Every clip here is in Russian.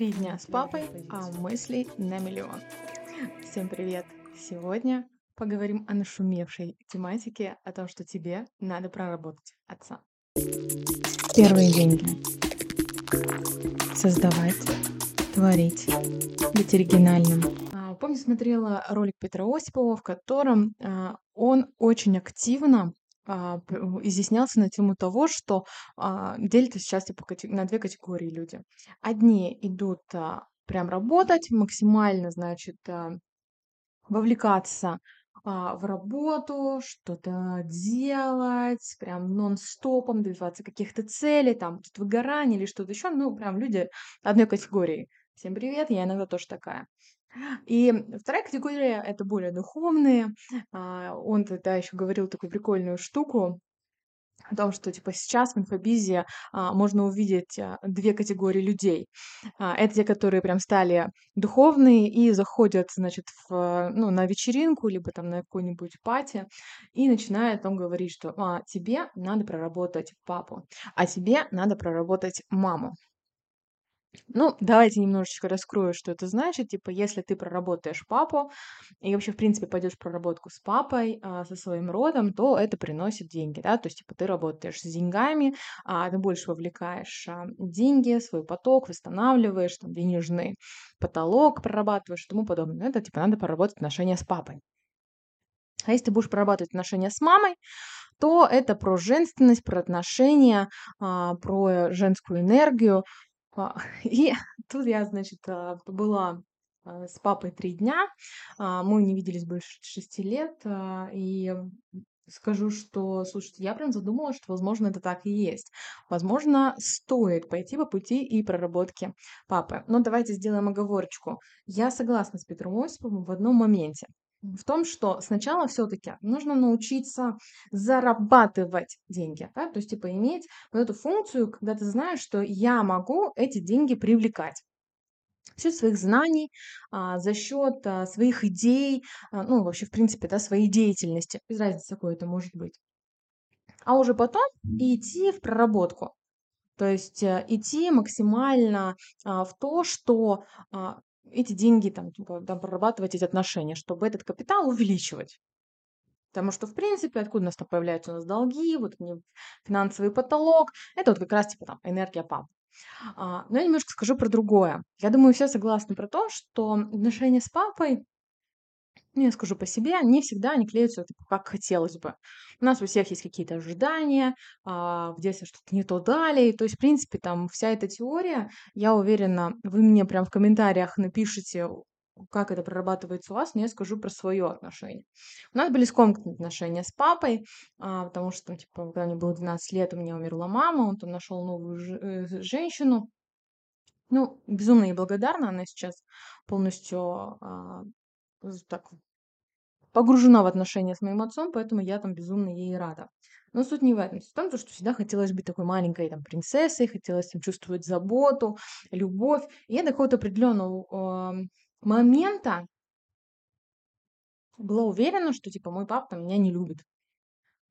Три дня с папой, а мыслей на миллион. Всем привет! Сегодня поговорим о нашумевшей тематике, о том, что тебе надо проработать отца. Первые деньги. Создавать, творить, быть оригинальным. А, помню, смотрела ролик Петра Осипова, в котором а, он очень активно а, изъяснялся на тему того, что а, делится сейчас типа, на две категории люди. Одни идут а, прям работать, максимально, значит, а, вовлекаться а, в работу, что-то делать, прям нон-стопом добиваться каких-то целей, там, тут выгорание или что-то еще. Ну, прям люди одной категории. Всем привет, я иногда тоже такая. И вторая категория- это более духовные. А, он тогда еще говорил такую прикольную штуку о том, что типа сейчас в инфобизе а, можно увидеть а, две категории людей. А, это те, которые прям стали духовные и заходят, значит, в, ну, на вечеринку, либо там на какой-нибудь пати, и начинают там говорить, что а, тебе надо проработать папу, а тебе надо проработать маму. Ну, давайте немножечко раскрою, что это значит. Типа, если ты проработаешь папу и вообще, в принципе, пойдешь в проработку с папой, а, со своим родом, то это приносит деньги, да, то есть, типа, ты работаешь с деньгами, а, ты больше вовлекаешь а, деньги, свой поток, восстанавливаешь, там, денежный потолок прорабатываешь и тому подобное. Это, типа, надо проработать отношения с папой. А если ты будешь прорабатывать отношения с мамой, то это про женственность, про отношения, а, про женскую энергию, и тут я, значит, а, побыла а, с папой три дня. Мы не виделись больше шести лет. И скажу, что, слушайте, я прям задумалась, что, возможно, это так и есть. Возможно, стоит пойти по пути и проработки папы. Но давайте сделаем оговорочку. Я согласна с Петром Осиповым в одном моменте в том, что сначала все-таки нужно научиться зарабатывать деньги, да? то есть типа иметь вот эту функцию, когда ты знаешь, что я могу эти деньги привлекать за счет своих знаний, а, за счет а, своих идей, а, ну вообще в принципе, да, своей деятельности, без разницы какой это может быть. А уже потом идти в проработку. То есть э, идти максимально в то, что эти деньги там, типа, там прорабатывать эти отношения, чтобы этот капитал увеличивать. Потому что, в принципе, откуда у нас там появляются у нас долги, вот финансовый потолок, это вот как раз типа там энергия папы. А, но я немножко скажу про другое. Я думаю, все согласны про то, что отношения с папой ну, я скажу по себе, не всегда они клеются типа, как хотелось бы. У нас у всех есть какие-то ожидания, а, в детстве что-то не то дали. То есть, в принципе, там вся эта теория, я уверена, вы мне прям в комментариях напишите, как это прорабатывается у вас, но я скажу про свое отношение. У нас были скомканные отношения с папой, а, потому что, типа, когда мне было 12 лет, у меня умерла мама, он там нашел новую ж- э, женщину. Ну, безумно ей благодарна, она сейчас полностью а, так погружена в отношения с моим отцом, поэтому я там безумно ей рада. Но суть не в этом. Суть в том, что всегда хотелось быть такой маленькой там, принцессой, хотелось там, чувствовать заботу, любовь. И я до какого-то определенного э, момента была уверена, что типа мой папа меня не любит.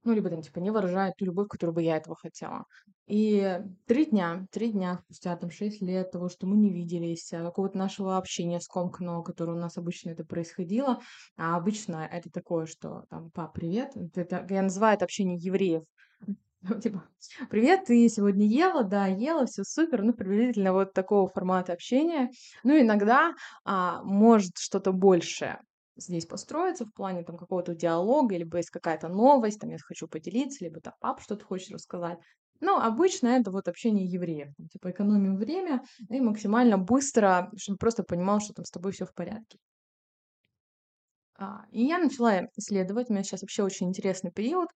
Ну, либо там, типа, не выражает ту любовь, которую бы я этого хотела. И три дня, три дня спустя там шесть лет того, что мы не виделись, а, какого-то нашего общения скомканного, которое у нас обычно это происходило, а обычно это такое, что там, пап, привет, это, я называю это общение евреев, ну, типа, привет, ты сегодня ела? Да, ела, все супер. Ну, приблизительно вот такого формата общения. Ну, иногда а, может что-то большее здесь построиться в плане там какого-то диалога, либо есть какая-то новость, там я хочу поделиться, либо там пап что-то хочет рассказать. Но обычно это вот общение евреев. Там, типа экономим время и максимально быстро, чтобы просто понимал, что там с тобой все в порядке. А, и я начала исследовать. У меня сейчас вообще очень интересный период.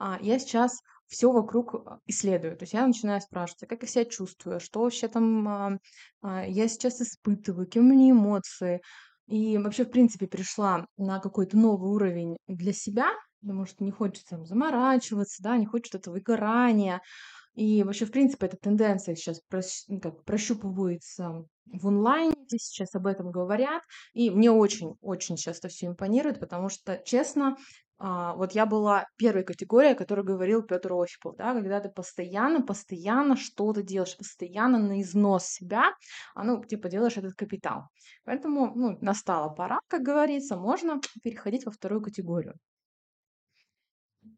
А, я сейчас все вокруг а, исследую. То есть я начинаю спрашивать, как я себя чувствую, что вообще там я сейчас испытываю, какие у меня эмоции, и вообще, в принципе, пришла на какой-то новый уровень для себя, потому что не хочется там заморачиваться, да, не хочется этого выгорания. И вообще, в принципе, эта тенденция сейчас прос- ну, как, прощупывается в онлайне, сейчас об этом говорят. И мне очень-очень сейчас это все импонирует, потому что, честно, а, вот я была первой категорией, о которой говорил Петр Осипов, да, когда ты постоянно, постоянно что-то делаешь, постоянно на износ себя, а, ну, типа, делаешь этот капитал. Поэтому, ну, настала пора, как говорится, можно переходить во вторую категорию.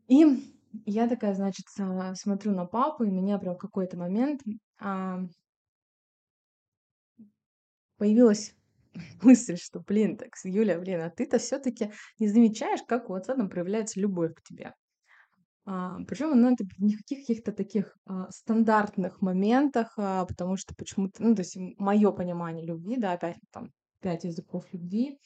И я такая, значит, смотрю на папу, и меня прям какой-то момент а, появилась мысль, что, блин, так, Юля, блин, а ты-то все-таки не замечаешь, как у отца там проявляется любовь к тебе. А, причем она типа, в никаких каких-то таких а, стандартных моментах, а, потому что почему-то, ну, то есть мое понимание любви, да, опять там пять языков любви,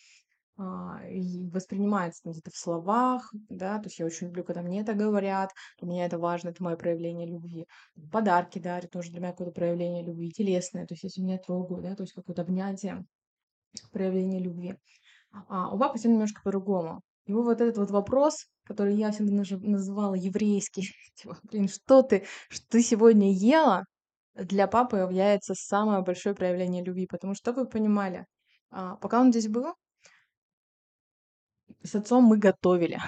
а, и воспринимается ну, где-то в словах, да, то есть я очень люблю, когда мне это говорят, для меня это важно, это мое проявление любви. Подарки дарят тоже для меня какое-то проявление любви, телесное, то есть если меня трогают, да, то есть какое-то обнятие, проявление любви. А у папы все немножко по-другому. Его вот этот вот вопрос, который я всегда называла еврейский, типа, блин, что ты, что ты сегодня ела, для папы является самое большое проявление любви, потому что, вы понимали, а, пока он здесь был, с отцом мы готовили.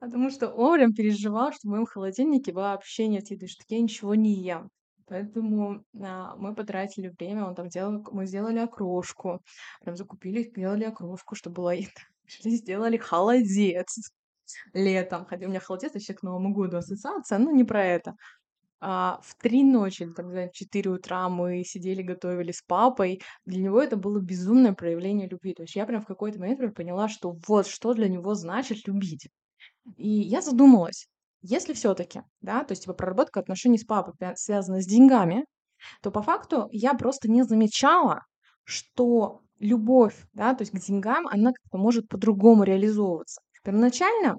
Потому что он переживал, что в моем холодильнике вообще нет еды, что я ничего не ем. Поэтому а, мы потратили время, он там делал, мы сделали окрошку, прям закупили, сделали окрошку, чтобы еда. Сделали холодец летом. Хотя у меня холодец вообще к Новому году ассоциация, но не про это. А, в три ночи, или там, в четыре утра мы сидели, готовили с папой. Для него это было безумное проявление любви. То есть я прям в какой-то момент поняла, что вот что для него значит любить. И я задумалась, если все-таки, да, то есть типа проработка отношений с папой связана с деньгами, то по факту я просто не замечала, что любовь, да, то есть к деньгам, она как-то может по-другому реализовываться. Первоначально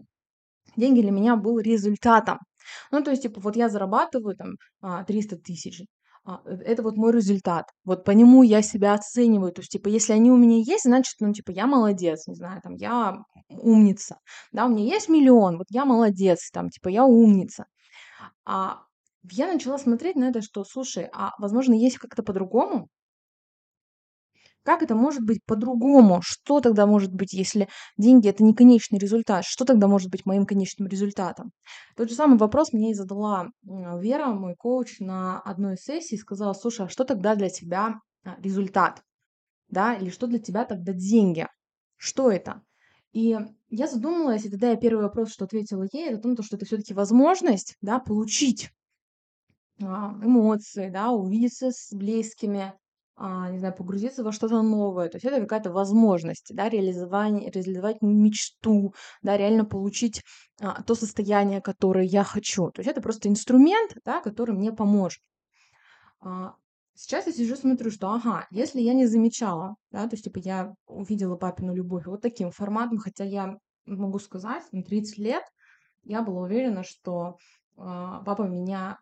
деньги для меня был результатом. Ну, то есть, типа, вот я зарабатываю там 300 а, тысяч, это вот мой результат. Вот по нему я себя оцениваю. То есть, типа, если они у меня есть, значит, ну, типа, я молодец, не знаю, там, я умница. Да, у меня есть миллион, вот я молодец, там, типа, я умница. А я начала смотреть на это, что, слушай, а возможно, есть как-то по-другому? Как это может быть по-другому? Что тогда может быть, если деньги это не конечный результат? Что тогда может быть моим конечным результатом? Тот же самый вопрос мне и задала Вера, мой коуч, на одной из сессий. Сказала, слушай, а что тогда для тебя а, результат? Да, или что для тебя тогда деньги? Что это? И я задумалась, и тогда я первый вопрос, что ответила ей, это о том, что это все-таки возможность, да, получить а, эмоции, да, увидеться с близкими, а, не знаю, погрузиться во что-то новое. То есть это какая-то возможность, да, реализование, реализовать мечту, да, реально получить а, то состояние, которое я хочу. То есть это просто инструмент, да, который мне поможет. А, сейчас я сижу, смотрю, что, ага, если я не замечала, да, то есть, типа, я увидела папину любовь вот таким форматом, хотя я могу сказать, на 30 лет я была уверена, что э, папа меня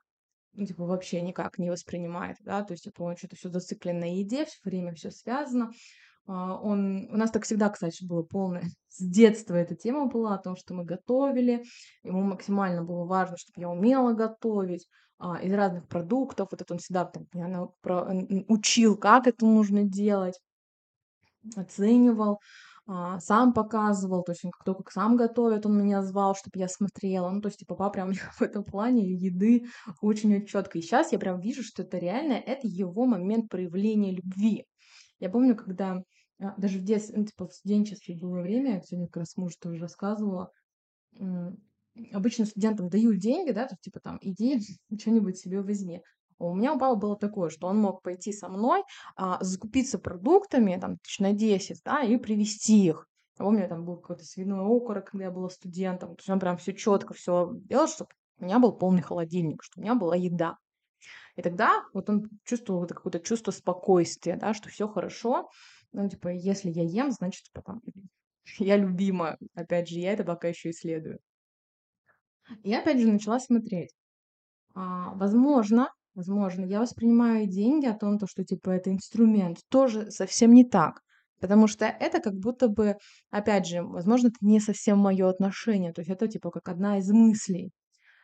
ну, типа, вообще никак не воспринимает, да, то есть, типа, он что-то все зациклен на еде, все время все связано. А, он... У нас так всегда, кстати, было полное. С детства эта тема была о том, что мы готовили. Ему максимально было важно, чтобы я умела готовить а, из разных продуктов. Вот это он всегда там, меня учил, как это нужно делать, оценивал. А, сам показывал, то есть он как сам готовит, он меня звал, чтобы я смотрела. Ну, то есть, типа, папа прям в этом плане еды очень четко. И сейчас я прям вижу, что это реально, это его момент проявления любви. Я помню, когда а, даже в детстве, ну, типа, в студенчестве было время, я сегодня как раз муж тоже рассказывала, обычно студентам дают деньги, да, типа там, иди, что-нибудь себе возьми. У меня у папы было такое, что он мог пойти со мной, а, закупиться продуктами, там, тысяч на 10, да, и привезти их. Я помню, там был какой-то свиной окорок, когда я была студентом. То есть он прям все четко все делал, чтобы у меня был полный холодильник, чтобы у меня была еда. И тогда вот он чувствовал вот какое-то чувство спокойствия, да, что все хорошо. Ну, типа, если я ем, значит, типа, там, я любима. Опять же, я это пока еще исследую. И опять же начала смотреть. А, возможно, Возможно, я воспринимаю деньги о том, то, что типа это инструмент, тоже совсем не так. Потому что это как будто бы, опять же, возможно, это не совсем мое отношение. То есть это типа как одна из мыслей.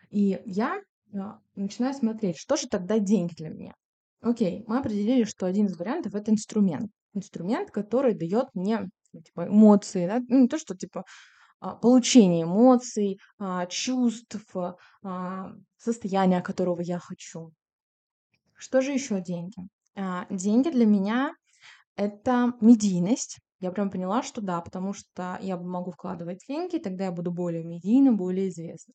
И я а, начинаю смотреть, что же тогда деньги для меня. Окей, мы определили, что один из вариантов это инструмент. Инструмент, который дает мне ну, типа, эмоции, да? ну, не то, что типа а, получения эмоций, а, чувств, а, состояния, которого я хочу. Что же еще деньги? А, деньги для меня это медийность. Я прям поняла, что да, потому что я могу вкладывать деньги, тогда я буду более медийна, более известна.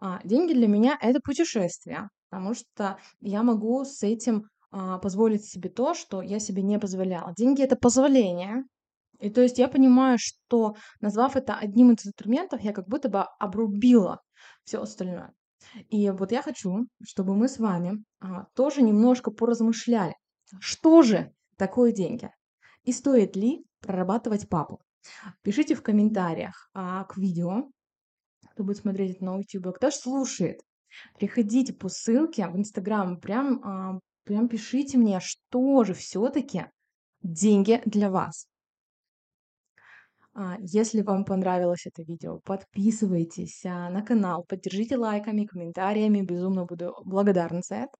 А, деньги для меня это путешествие, потому что я могу с этим а, позволить себе то, что я себе не позволяла. Деньги это позволение. И то есть я понимаю, что назвав это одним из инструментов, я как будто бы обрубила все остальное. И вот я хочу, чтобы мы с вами а, тоже немножко поразмышляли, что же такое деньги и стоит ли прорабатывать папу. Пишите в комментариях а, к видео, кто будет смотреть это на YouTube, кто же слушает. Приходите по ссылке в Инстаграм, прям, а, прям пишите мне, что же все-таки деньги для вас. А, если вам понравилось это видео, подписывайтесь а, на канал, поддержите лайками, комментариями, безумно буду благодарна за это.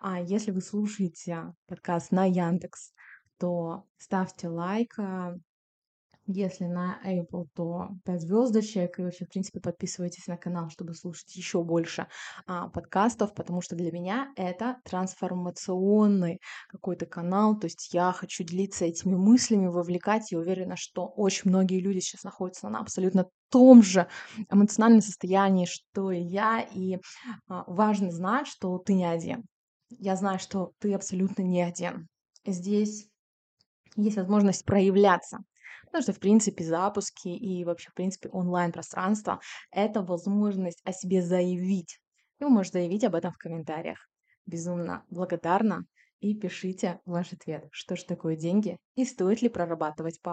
А если вы слушаете подкаст на Яндекс, то ставьте лайк, а, если на Apple, то 5 звездочек. И вообще, в принципе, подписывайтесь на канал, чтобы слушать еще больше а, подкастов, потому что для меня это трансформационный какой-то канал. То есть я хочу делиться этими мыслями, вовлекать. Я уверена, что очень многие люди сейчас находятся на абсолютно том же эмоциональном состоянии, что и я. И а, важно знать, что ты не один. Я знаю, что ты абсолютно не один. Здесь есть возможность проявляться. Потому что, в принципе, запуски и вообще, в принципе, онлайн-пространство– это возможность о себе заявить. И вы можете заявить об этом в комментариях. Безумно благодарна. И пишите ваш ответ, что же такое деньги и стоит ли прорабатывать пап.